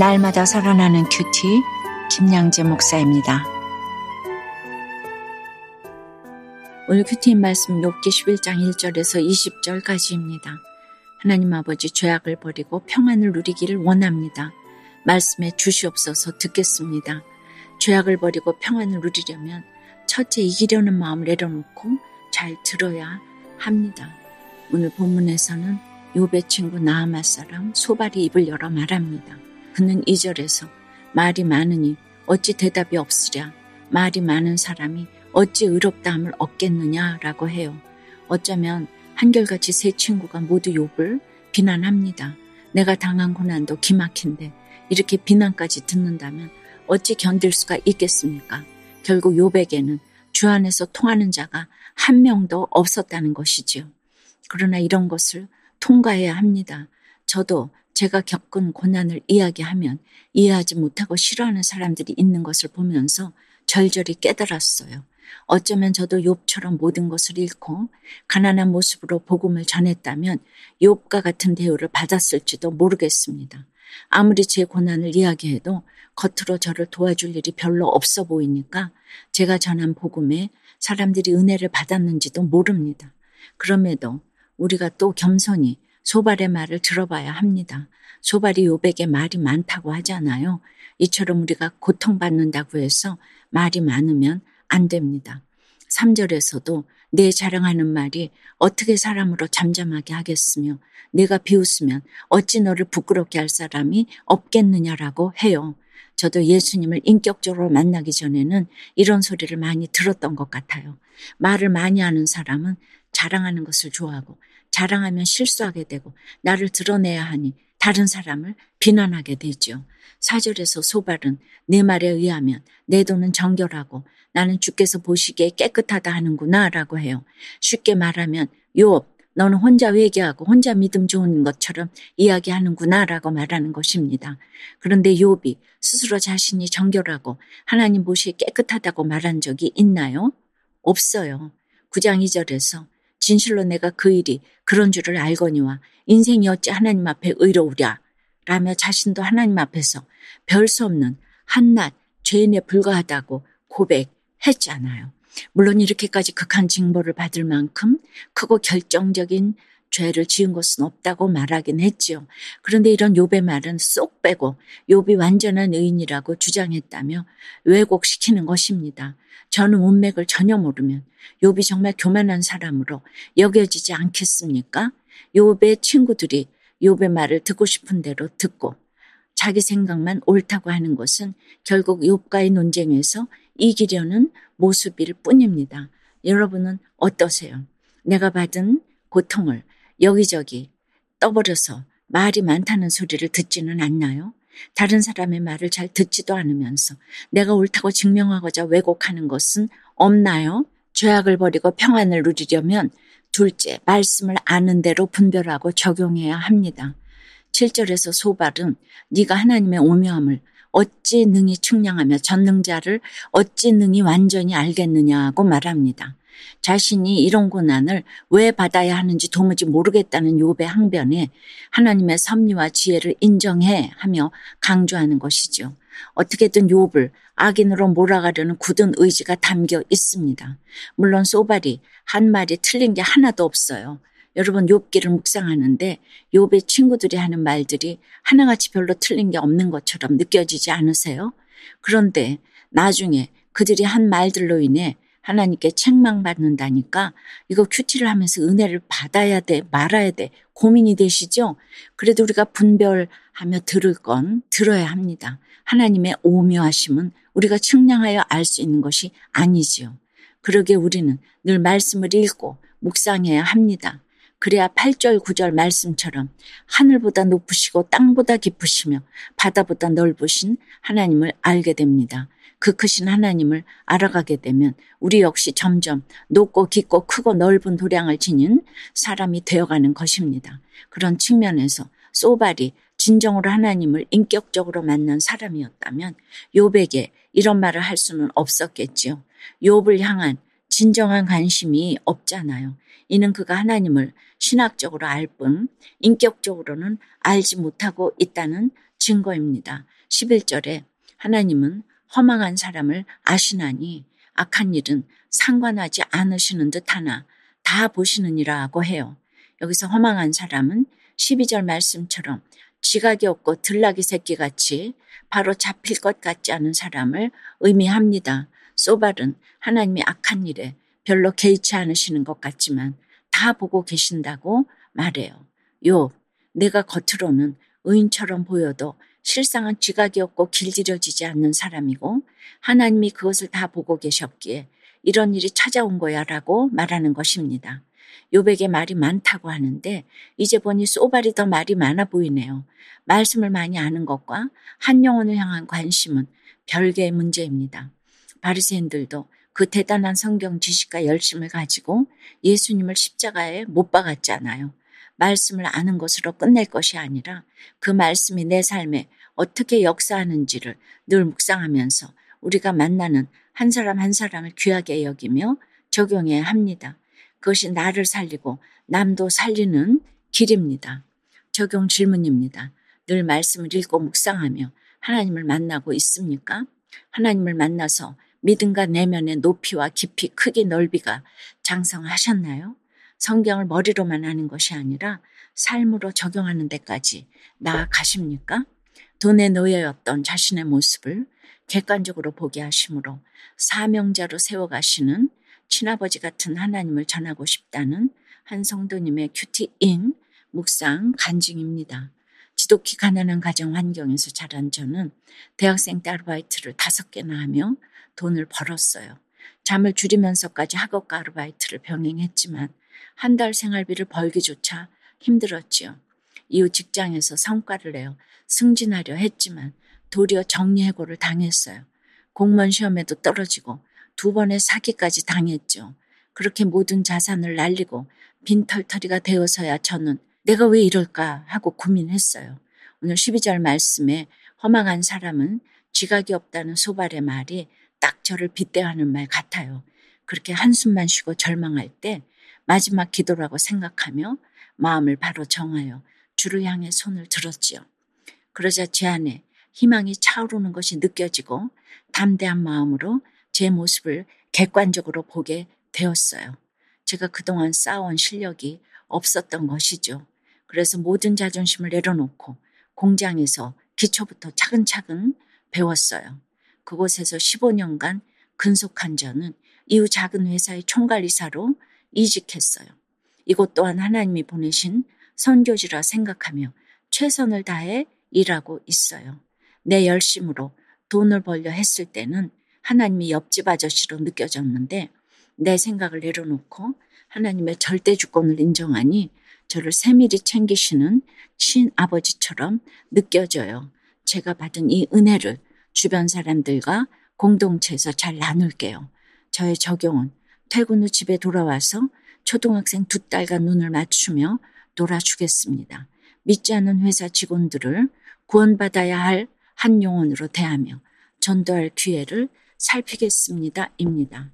날마다 살아나는 큐티 김양재 목사입니다. 오늘 큐티인 말씀 욥기 11장 1절에서 20절까지입니다. 하나님 아버지 죄악을 버리고 평안을 누리기를 원합니다. 말씀에 주시옵소서 듣겠습니다. 죄악을 버리고 평안을 누리려면 첫째 이기려는 마음을 내려놓고 잘 들어야 합니다. 오늘 본문에서는 욥의 친구 나아마 사람 소발이 입을 열어 말합니다. 그는 이절에서 말이 많으니 어찌 대답이 없으랴 말이 많은 사람이 어찌 의롭다함을 얻겠느냐라고 해요. 어쩌면 한결같이 세 친구가 모두 욥을 비난합니다. 내가 당한 고난도 기막힌데 이렇게 비난까지 듣는다면 어찌 견딜 수가 있겠습니까? 결국 욥에게는 주 안에서 통하는 자가 한 명도 없었다는 것이지요. 그러나 이런 것을 통과해야 합니다. 저도 제가 겪은 고난을 이야기하면 이해하지 못하고 싫어하는 사람들이 있는 것을 보면서 절절히 깨달았어요. 어쩌면 저도 욥처럼 모든 것을 잃고 가난한 모습으로 복음을 전했다면 욥과 같은 대우를 받았을지도 모르겠습니다. 아무리 제 고난을 이야기해도 겉으로 저를 도와줄 일이 별로 없어 보이니까 제가 전한 복음에 사람들이 은혜를 받았는지도 모릅니다. 그럼에도 우리가 또 겸손히 소발의 말을 들어봐야 합니다. 소발이 요백에 말이 많다고 하잖아요. 이처럼 우리가 고통받는다고 해서 말이 많으면 안 됩니다. 3절에서도 내 자랑하는 말이 어떻게 사람으로 잠잠하게 하겠으며 내가 비웃으면 어찌 너를 부끄럽게 할 사람이 없겠느냐라고 해요. 저도 예수님을 인격적으로 만나기 전에는 이런 소리를 많이 들었던 것 같아요. 말을 많이 하는 사람은 자랑하는 것을 좋아하고 자랑하면 실수하게 되고 나를 드러내야 하니 다른 사람을 비난하게 되죠. 사절에서 소발은 내 말에 의하면 내 돈은 정결하고 나는 주께서 보시기에 깨끗하다 하는구나 라고 해요. 쉽게 말하면 요 너는 혼자 회개하고 혼자 믿음 좋은 것처럼 이야기하는구나 라고 말하는 것입니다. 그런데 욥이 스스로 자신이 정결하고 하나님 보시기에 깨끗하다고 말한 적이 있나요? 없어요. 9장 2절에서 진실로 내가 그 일이 그런 줄을 알거니와 인생이 어찌 하나님 앞에 의로우랴 라며 자신도 하나님 앞에서 별 수 없는 한낱 죄인에 불과하다고 고백했잖아요. 물론 이렇게까지 극한 징벌을 받을 만큼 크고 결정적인 죄를 지은 것은 없다고 말하긴 했지요. 그런데 이런 욥의 말은 쏙 빼고 욥이 완전한 의인이라고 주장했다며 왜곡시키는 것입니다. 저는 문맥을 전혀 모르면 욥이 정말 교만한 사람으로 여겨지지 않겠습니까? 욥의 친구들이 욥의 말을 듣고 싶은 대로 듣고 자기 생각만 옳다고 하는 것은 결국 욥과의 논쟁에서 이기려는 모습일 뿐입니다. 여러분은 어떠세요? 내가 받은 고통을 여기저기 떠버려서 말이 많다는 소리를 듣지는 않나요? 다른 사람의 말을 잘 듣지도 않으면서 내가 옳다고 증명하고자 왜곡하는 것은 없나요? 죄악을 버리고 평안을 누리려면 둘째, 말씀을 아는 대로 분별하고 적용해야 합니다. 7절에서 소발은 네가 하나님의 오묘함을 어찌 능히 측량하며 전능자를 어찌 능히 완전히 알겠느냐고 말합니다. 자신이 이런 고난을 왜 받아야 하는지 도무지 모르겠다는 욥의 항변에 하나님의 섭리와 지혜를 인정해 하며 강조하는 것이죠. 어떻게든 욥을 악인으로 몰아가려는 굳은 의지가 담겨 있습니다. 물론 소발이 한 말이 틀린 게 하나도 없어요. 여러분 욥기를 묵상하는데 욥의 친구들이 하는 말들이 하나같이 별로 틀린 게 없는 것처럼 느껴지지 않으세요? 그런데 나중에 그들이 한 말들로 인해 하나님께 책망받는다니까 이거 큐티를 하면서 은혜를 받아야 돼 말아야 돼 고민이 되시죠? 그래도 우리가 분별하며 들을 건 들어야 합니다. 하나님의 오묘하심은 우리가 측량하여 알 수 있는 것이 아니지요. 그러게 우리는 늘 말씀을 읽고 묵상해야 합니다. 그래야 8절, 9절 말씀처럼 하늘보다 높으시고 땅보다 깊으시며 바다보다 넓으신 하나님을 알게 됩니다. 그 크신 하나님을 알아가게 되면 우리 역시 점점 높고 깊고 크고 넓은 도량을 지닌 사람이 되어가는 것입니다. 그런 측면에서 소발이 진정으로 하나님을 인격적으로 만난 사람이었다면 요백에 이런 말을 할 수는 없었겠지요. 욥을 향한 진정한 관심이 없잖아요. 이는 그가 하나님을 신학적으로 알 뿐 인격적으로는 알지 못하고 있다는 증거입니다. 11절에 하나님은 허망한 사람을 아시나니 악한 일은 상관하지 않으시는 듯 하나 다 보시느니라고 해요. 여기서 허망한 사람은 12절 말씀처럼 지각이 없고 들락이 새끼같이 바로 잡힐 것 같지 않은 사람을 의미합니다. 소발은 하나님이 악한 일에 별로 개의치 않으시는 것 같지만 다 보고 계신다고 말해요. 요, 내가 겉으로는 의인처럼 보여도 실상은 지각이 없고 길들여지지 않는 사람이고 하나님이 그것을 다 보고 계셨기에 이런 일이 찾아온 거야 라고 말하는 것입니다. 요백의 말이 많다고 하는데 이제 보니 소발이 더 말이 많아 보이네요. 말씀을 많이 아는 것과 한 영혼을 향한 관심은 별개의 문제입니다. 바리새인들도 그 대단한 성경 지식과 열심을 가지고 예수님을 십자가에 못 박았잖아요. 말씀을 아는 것으로 끝낼 것이 아니라 그 말씀이 내 삶에 어떻게 역사하는지를 늘 묵상하면서 우리가 만나는 한 사람 한 사람을 귀하게 여기며 적용해야 합니다. 그것이 나를 살리고 남도 살리는 길입니다. 적용 질문입니다. 늘 말씀을 읽고 묵상하며 하나님을 만나고 있습니까? 하나님을 만나서 믿음과 내면의 높이와 깊이, 크기, 넓이가 장성하셨나요? 성경을 머리로만 하는 것이 아니라 삶으로 적용하는 데까지 나아가십니까? 돈의 노예였던 자신의 모습을 객관적으로 보게 하심으로 사명자로 세워가시는 친아버지 같은 하나님을 전하고 싶다는 한 성도님의 큐티인 묵상 간증입니다. 지독히 가난한 가정 환경에서 자란 저는 대학생 때 아르바이트를 다섯 개나 하며 돈을 벌었어요. 잠을 줄이면서까지 학업과 아르바이트를 병행했지만 한 달 생활비를 벌기조차 힘들었지요. 이후 직장에서 성과를 내어 승진하려 했지만 도리어 정리해고를 당했어요. 공무원 시험에도 떨어지고 두 번의 사기까지 당했죠. 그렇게 모든 자산을 날리고 빈털터리가 되어서야 저는 내가 왜 이럴까 하고 고민했어요. 오늘 12절 말씀에 허망한 사람은 지각이 없다는 소발의 말이 딱 저를 빗대하는 말 같아요. 그렇게 한숨만 쉬고 절망할 때 마지막 기도라고 생각하며 마음을 바로 정하여 주를 향해 손을 들었지요. 그러자 제 안에 희망이 차오르는 것이 느껴지고 담대한 마음으로 제 모습을 객관적으로 보게 되었어요. 제가 그동안 쌓아온 실력이 없었던 것이죠. 그래서 모든 자존심을 내려놓고 공장에서 기초부터 차근차근 배웠어요. 그곳에서 15년간 근속한 저는 이후 작은 회사의 총괄이사로 이직했어요. 이곳 또한 하나님이 보내신 선교지라 생각하며 최선을 다해 일하고 있어요. 내 열심으로 돈을 벌려 했을 때는 하나님이 옆집 아저씨로 느껴졌는데 내 생각을 내려놓고 하나님의 절대 주권을 인정하니 저를 세밀히 챙기시는 친아버지처럼 느껴져요. 제가 받은 이 은혜를 주변 사람들과 공동체에서 잘 나눌게요. 저의 적용은 퇴근 후 집에 돌아와서 초등학생 두 딸과 눈을 맞추며 놀아주겠습니다. 믿지 않는 회사 직원들을 구원받아야 할한 영혼으로 대하며 전도할 기회를 살피겠습니다. 입니다.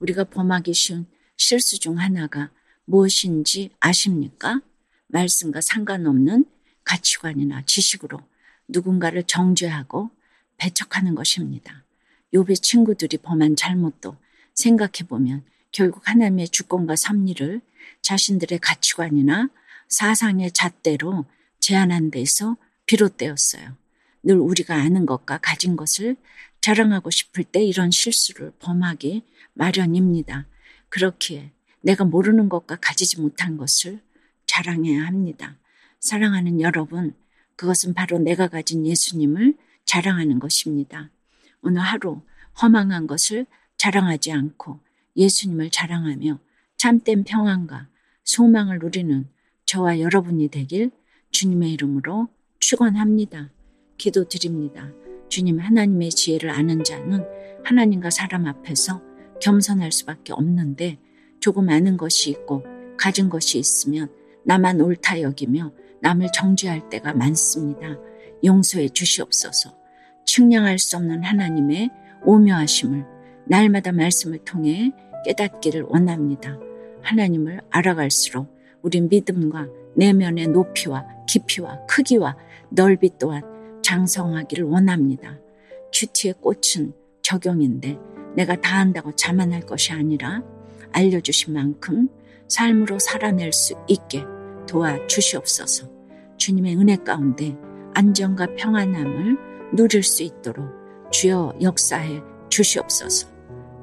우리가 범하기 쉬운 실수 중 하나가 무엇인지 아십니까? 말씀과 상관없는 가치관이나 지식으로 누군가를 정죄하고 배척하는 것입니다. 요배 친구들이 범한 잘못도 생각해 보면 결국 하나님의 주권과 섭리를 자신들의 가치관이나 사상의 잣대로 제한한 데서 비롯되었어요. 늘 우리가 아는 것과 가진 것을 자랑하고 싶을 때 이런 실수를 범하기 마련입니다. 그렇기에 내가 모르는 것과 가지지 못한 것을 자랑해야 합니다. 사랑하는 여러분, 그것은 바로 내가 가진 예수님을 자랑하는 것입니다. 오늘 하루 허망한 것을 자랑하지 않고 예수님을 자랑하며 참된 평안과 소망을 누리는 저와 여러분이 되길 주님의 이름으로 축원합니다. 기도드립니다. 주님 하나님의 지혜를 아는 자는 하나님과 사람 앞에서 겸손할 수밖에 없는데 조금 아는 것이 있고 가진 것이 있으면 나만 옳다 여기며 남을 정죄할 때가 많습니다. 용서해 주시옵소서. 측량할 수 없는 하나님의 오묘하심을 날마다 말씀을 통해 깨닫기를 원합니다. 하나님을 알아갈수록 우리 믿음과 내면의 높이와 깊이와 크기와 넓이 또한 장성하기를 원합니다. 큐티의 꽃은 적용인데 내가 다 한다고 자만할 것이 아니라 알려주신 만큼 삶으로 살아낼 수 있게 도와주시옵소서. 주님의 은혜 가운데 안정과 평안함을 누릴 수 있도록 주여 역사해 주시옵소서.